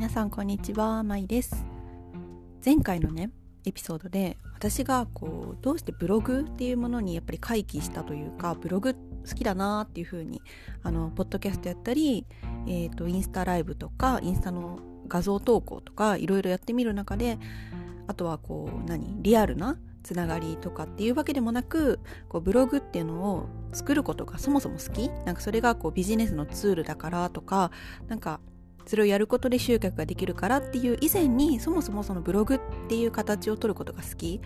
皆さんこんにちは、まいです。前回のねエピソードで私がこうどうしてブログっていうものにやっぱり回帰したというかブログ好きだなっていう風にあのポッドキャストやったり、えーと、インスタライブとかインスタの画像投稿とかいろいろやってみる中であとはこう何リアルなつながりとかっていうわけでもなくこうブログっていうのを作ることがそもそも好き。なんかそれがこうビジネスのツールだからとかなんかそれをやることで集客ができるからっていう以前にそもそもそのブログっていう形を取ることが好き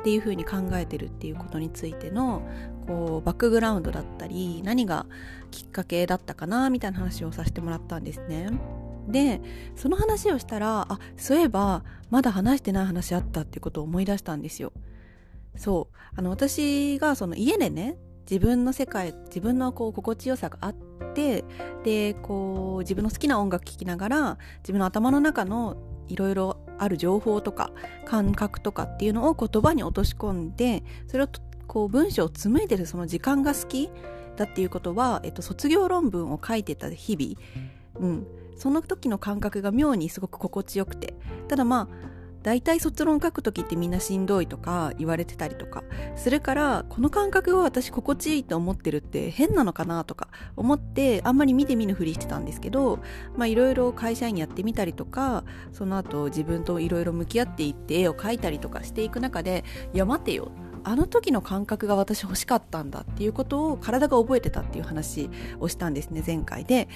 っていうふうに考えてるっていうことについてのこうバックグラウンドだったり何がきっかけだったかなみたいな話をさせてもらったんですね。でその話をしたらあそういえばまだ話してない話あったっていうことを思い出したんですよ。そうあの私がその家でね自分の世界自分のこう心地よさがあってでこう自分の好きな音楽聴きながら自分の頭の中のいろいろある情報とか感覚とかっていうのを言葉に落とし込んでそれをこう文章を紡いでるその時間が好きだっていうことは、えっと、卒業論文を書いてた日々、うん、その時の感覚が妙にすごく心地よくて。ただまあ大体卒論書く時ってみんなしんどいとか言われてたりとかするからこの感覚を私心地いいと思ってるって変なのかなとか思ってあんまり見て見ぬふりしてたんですけどいろいろ会社員やってみたりとかその後自分といろいろ向き合っていって絵を描いたりとかしていく中でいや待てよあの時の感覚が私欲しかったんだっていうことを体が覚えてたっていう話をしたんですね前回で。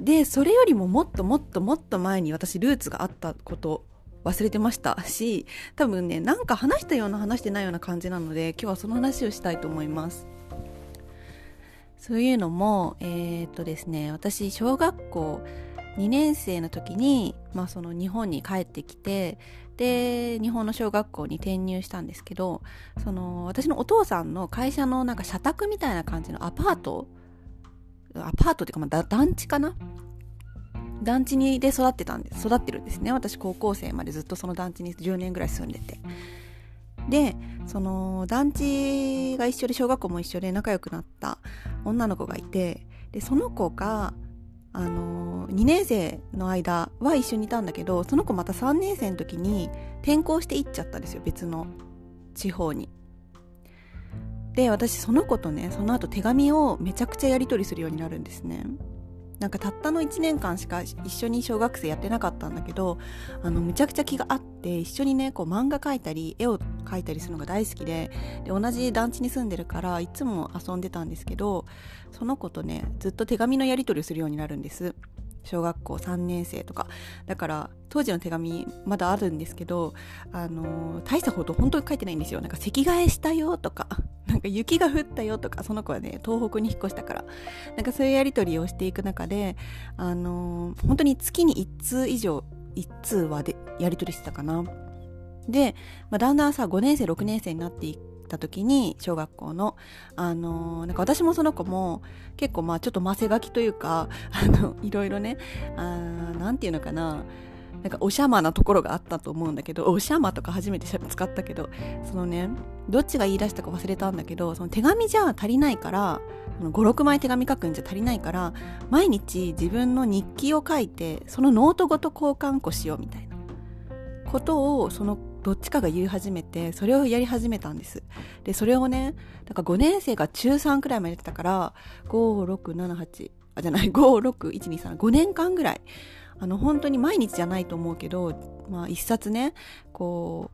でそれよりももっともっともっと前に私ルーツがあったこと忘れてましたし多分ねなんか話したような話してないような感じなので今日はその話をしたいと思います。そういうのもえー、っとですね私小学校2年生の時に、まあ、その日本に帰ってきてで日本の小学校に転入したんですけどその私のお父さんの会社のなんか社宅みたいな感じのアパートアパートっていうか、まあ、団地かな団地にで育ってたんで育ってるんですね私高校生までずっとその団地に10年ぐらい住んでてでその団地が一緒で小学校も一緒で仲良くなった女の子がいてでその子があの2年生の間は一緒にいたんだけどその子また3年生の時に転校して行っちゃったんですよ別の地方に。で私その子とねその後手紙をめちゃくちゃやり取りするようになるんですね。なんかたったの1年間しか一緒に小学生やってなかったんだけどあのむちゃくちゃ気があって一緒にねこう漫画描いたり絵を描いたりするのが大好きでで同じ団地に住んでるからいつも遊んでたんですけどその子とねずっと手紙のやり取りをするようになるんです。小学校3年生とか。だから当時の手紙まだあるんですけどあの大したこと本当に書いてないんですよ。なんか席替えしたよとか。なんか雪が降ったよとか。その子はね東北に引っ越したから。なんかそういうやり取りをしていく中であの本当に月に1通以上1通はでやり取りしてたかな。で、まあ、だんだんさ5年生6年生になっていった時に小学校のあの、なんか私もその子も結構まあちょっとませがきというかあのいろいろねあなんていうのかななんかおしゃまなところがあったと思うんだけどおしゃまとか初めて使ったけどそのねどっちが言い出したか忘れたんだけどその手紙じゃ足りないから56枚手紙書くんじゃ足りないから毎日自分の日記を書いてそのノートごと交換庫しようみたいなことをそのどっちかが言い始めてそれをやり始めたんです。でそれをねだか5年生が中3くらいまでやってたから5678あじゃない56123 5年間ぐらいあの本当に毎日じゃないと思うけどまあ一冊ねこ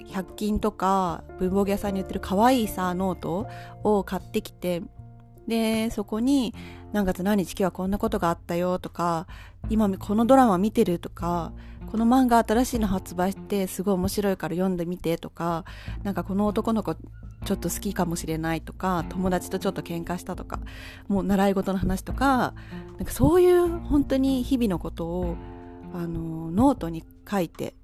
う100均とか文房具屋さんに売ってる可愛いさノートを買ってきてでそこに何月何日今日はこんなことがあったよとか今このドラマ見てるとかこの漫画新しいの発売してすごい面白いから読んでみてとかなんかこの男の子ちょっと好きかもしれないとか友達とちょっと喧嘩したとかもう習い事の話とかなんかそういう本当に日々のことをあのノートに書いて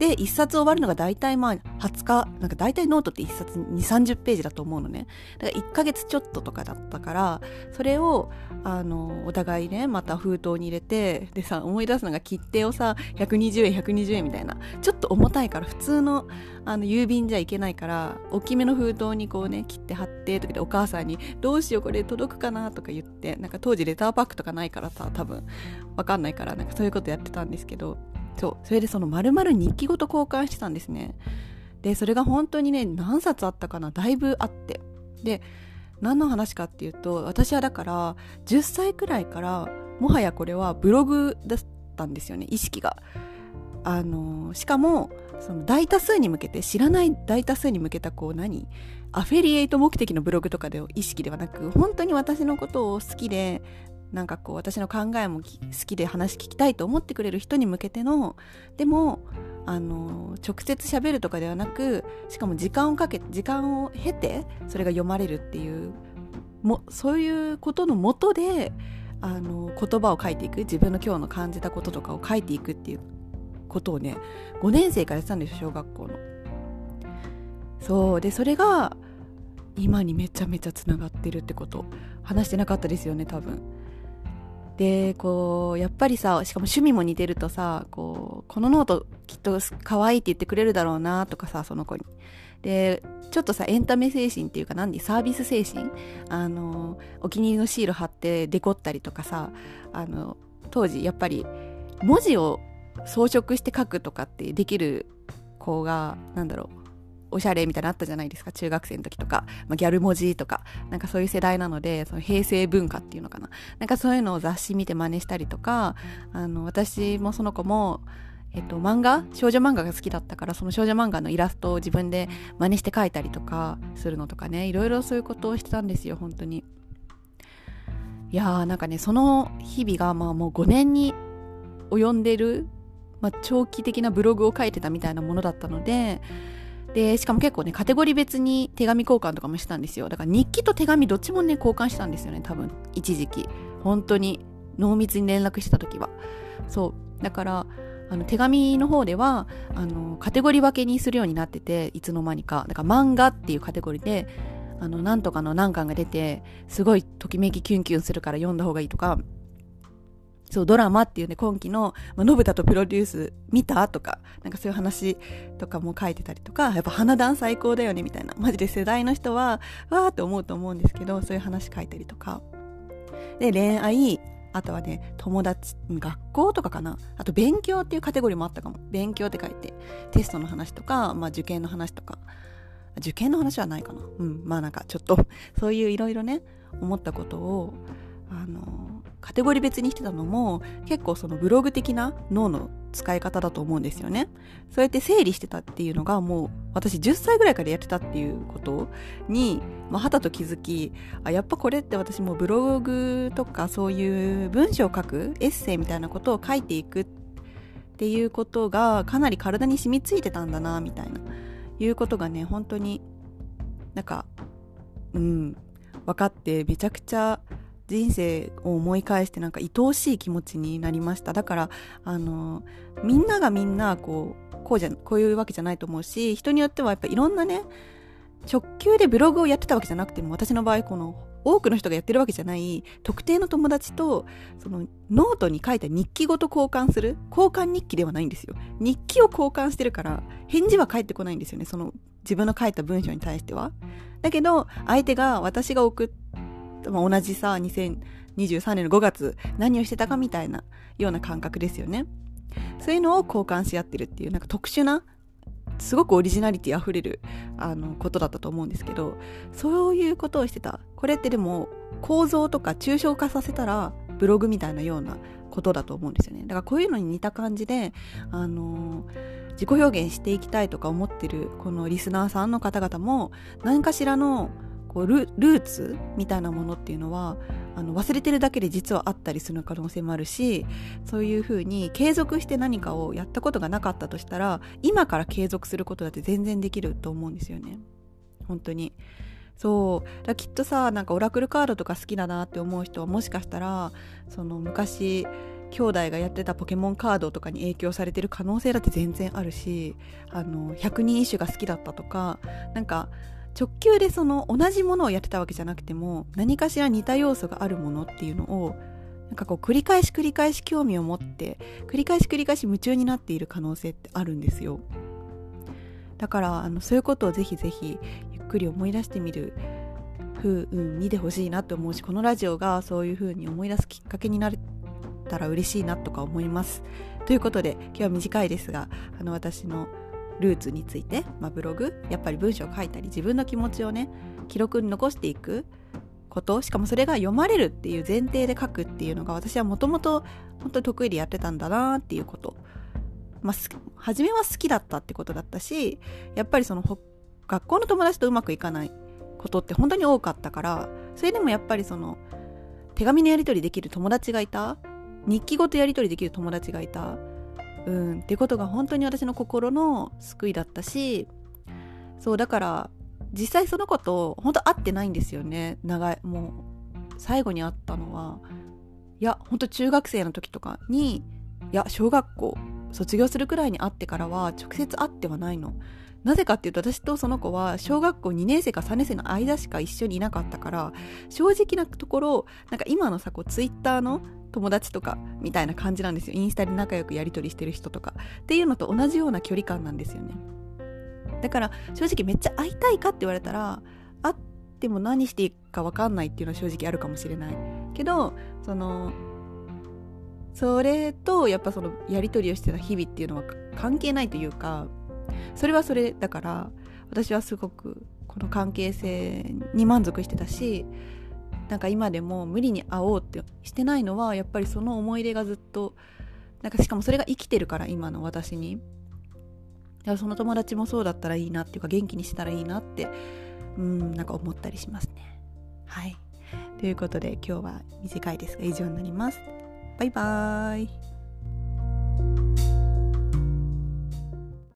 で1冊終わるのが大体まあ20日なんか大体ノートって1冊2 3 0ページだと思うのねだから1ヶ月ちょっととかだったからそれをあのお互いねまた封筒に入れてでさ思い出すのが切手をさ120円120円みたいなちょっと重たいから普通のあの郵便じゃいけないから大きめの封筒にこうね切って貼ってとかでお母さんに「どうしようこれ届くかな?」とか言ってなんか当時レターパックとかないからさ多分わかんないからなんかそういうことやってたんですけどそうそれでその丸々日記ごと交換してたんですね。でそれが本当にね何冊あったかなだいぶあって。で何の話かっていうと私はだから10歳くらいからもはやこれはブログだったんですよね意識が。あのしかもその大多数に向けて知らない大多数に向けたこう何？アフィリエイト目的のブログとかで意識ではなく本当に私のことを好きでなんかこう私の考えも好きで話聞きたいと思ってくれる人に向けてのでもあの直接喋るとかではなくしかも時間をかけ時間を経てそれが読まれるっていうもそういうことのもとであの言葉を書いていく自分の今日の感じたこととかを書いていくっていうことをね5年生からやってたんですよ小学校の。そうでそれが今にめちゃめちゃつながってるってこと話してなかったですよね多分。でこうやっぱりさしかも趣味も似てるとさこうこのノートきっと可愛いって言ってくれるだろうなとかさその子に。でちょっとさエンタメ精神っていうか何サービス精神？あのお気に入りのシール貼ってデコったりとかさあの当時やっぱり文字を装飾して書くとかってできる子がなんだろうおしゃれみたいなのあったじゃないですか。中学生の時とか、まあ、ギャル文字とか。なんかそういう世代なのでその平成文化っていうのかな。なんかそういうのを雑誌見て真似したりとか。あの私もその子もえっと、漫画？少女漫画が好きだったからその少女漫画のイラストを自分で真似して描いたりとかするのとかね。いろいろそういうことをしてたんですよ本当に。いやーなんかねその日々がまあもう5年に及んでる、まあ、長期的なブログを書いてたみたいなものだったのでで、しかも結構ね、カテゴリー別に手紙交換とかもしたんですよ。だから日記と手紙どっちもね、交換したんですよね、多分、一時期。本当に、濃密に連絡した時は。そう。だから、あの手紙の方ではあのカテゴリー分けにするようになってていつの間にかだから漫画っていうカテゴリーであのなんとかの何巻が出てすごいときめきキュンキュンするから読んだ方がいいとかそう、ドラマっていうね、今期の、まあ、信太とプロデュース見たとか、なんかそういう話とかも書いてたりとか、やっぱ花壇最高だよね、みたいな。マジで世代の人は、わーって思うと思うんですけど、そういう話書いたりとか。で、恋愛、あとはね、友達、学校とかかな？あと、勉強っていうカテゴリーもあったかも。勉強って書いて、テストの話とか、まあ、受験の話とか。受験の話はないかな。うん、まあなんかちょっと、そういういろいろね、思ったことを、あのカテゴリー別にしてたのも結構そのブログ的な脳の使い方だと思うんですよね。そうやって整理してたっていうのがもう私10歳ぐらいからやってたっていうことに、まあ、はたと気づきあやっぱこれって私もブログとかそういう文章を書くエッセイみたいなことを書いていくっていうことがかなり体に染みついてたんだなみたいないうことがね本当になんかうん分かってめちゃくちゃ人生を思い返してなんか愛おしい気持ちになりました。だからあのみんながみんなこうこうじゃこういうわけじゃないと思うし人によってはやっぱいろんなね直球でブログをやってたわけじゃなくても私の場合この多くの人がやってるわけじゃない特定の友達とそのノートに書いた日記ごと交換する交換日記ではないんですよ。日記を交換してるから返事は返ってこないんですよね。その自分の書いた文章に対しては。だけど相手が私が送っまあ、同じさ2023年の5月何をしてたかみたいなような感覚ですよね。そういうのを交換し合ってるっていうなんか特殊なすごくオリジナリティあふれるあのことだったと思うんですけどそういうことをしてた。これってでも構造とか抽象化させたらブログみたいなようなことだと思うんですよね。だからこういうのに似た感じであの自己表現していきたいとか思ってるこのリスナーさんの方々も何かしらのこうルーツみたいなものっていうのはあの忘れてるだけで実はあったりする可能性もあるしそういうふうに継続して何かをやったことがなかったとしたら今から継続することだって全然できると思うんですよね。本当に。そう。だきっとさなんかオラクルカードとか好きだなって思う人はもしかしたらその昔兄弟がやってたポケモンカードとかに影響されてる可能性だって全然あるしあの100人一首が好きだったとかなんか直球でその同じものをやってたわけじゃなくても何かしら似た要素があるものっていうのをなんかこう繰り返し繰り返し興味を持って繰り返し繰り返し夢中になっている可能性ってあるんですよ。だからあのそういうことをぜひぜひゆっくり思い出してみる風にでほしいなと思うしこのラジオがそういう風に思い出すきっかけになったら嬉しいなとか思います。ということで今日は短いですがあの私のルーツについて、まあ、ブログやっぱり文章を書いたり自分の気持ちをね記録に残していくことしかもそれが読まれるっていう前提で書くっていうのが私はもともと本当に得意でやってたんだなっていうこと。まあ、初めは好きだったってことだったしやっぱりその学校の友達とうまくいかないことって本当に多かったからそれでもやっぱりその手紙のやり取りできる友達がいた日記ごとやり取りできる友達がいたうん。ってことが本当に私の心の救いだったしそうだから実際その子と本当会ってないんですよね。長いもう最後に会ったのは。いや本当中学生の時とかにいや小学校卒業するくらいに会ってからは直接会ってはないの。なぜかっていうと私とその子は小学校2年生か3年生の間しか一緒にいなかったから正直なところなんか今のさこうツイッターの友達とかみたいな感じなんですよ。インスタで仲良くやり取りしてる人とか。っていうのと同じような距離感なんですよね。だから正直めっちゃ会いたいかって言われたら会っても何していいか分かんないっていうのは正直あるかもしれない。けどそのそれとやっぱそのやり取りをしてた日々っていうのは関係ないというかそれはそれだから私はすごくこの関係性に満足してたしなんか今でも無理に会おうってしてないのはやっぱりその思い出がずっとなんかしかもそれが生きてるから今の私に。だからその友達もそうだったらいいなっていうか元気にしたらいいなってうんなんか思ったりしますね。はい。ということで今日は短いですが以上になります。バイバーイ。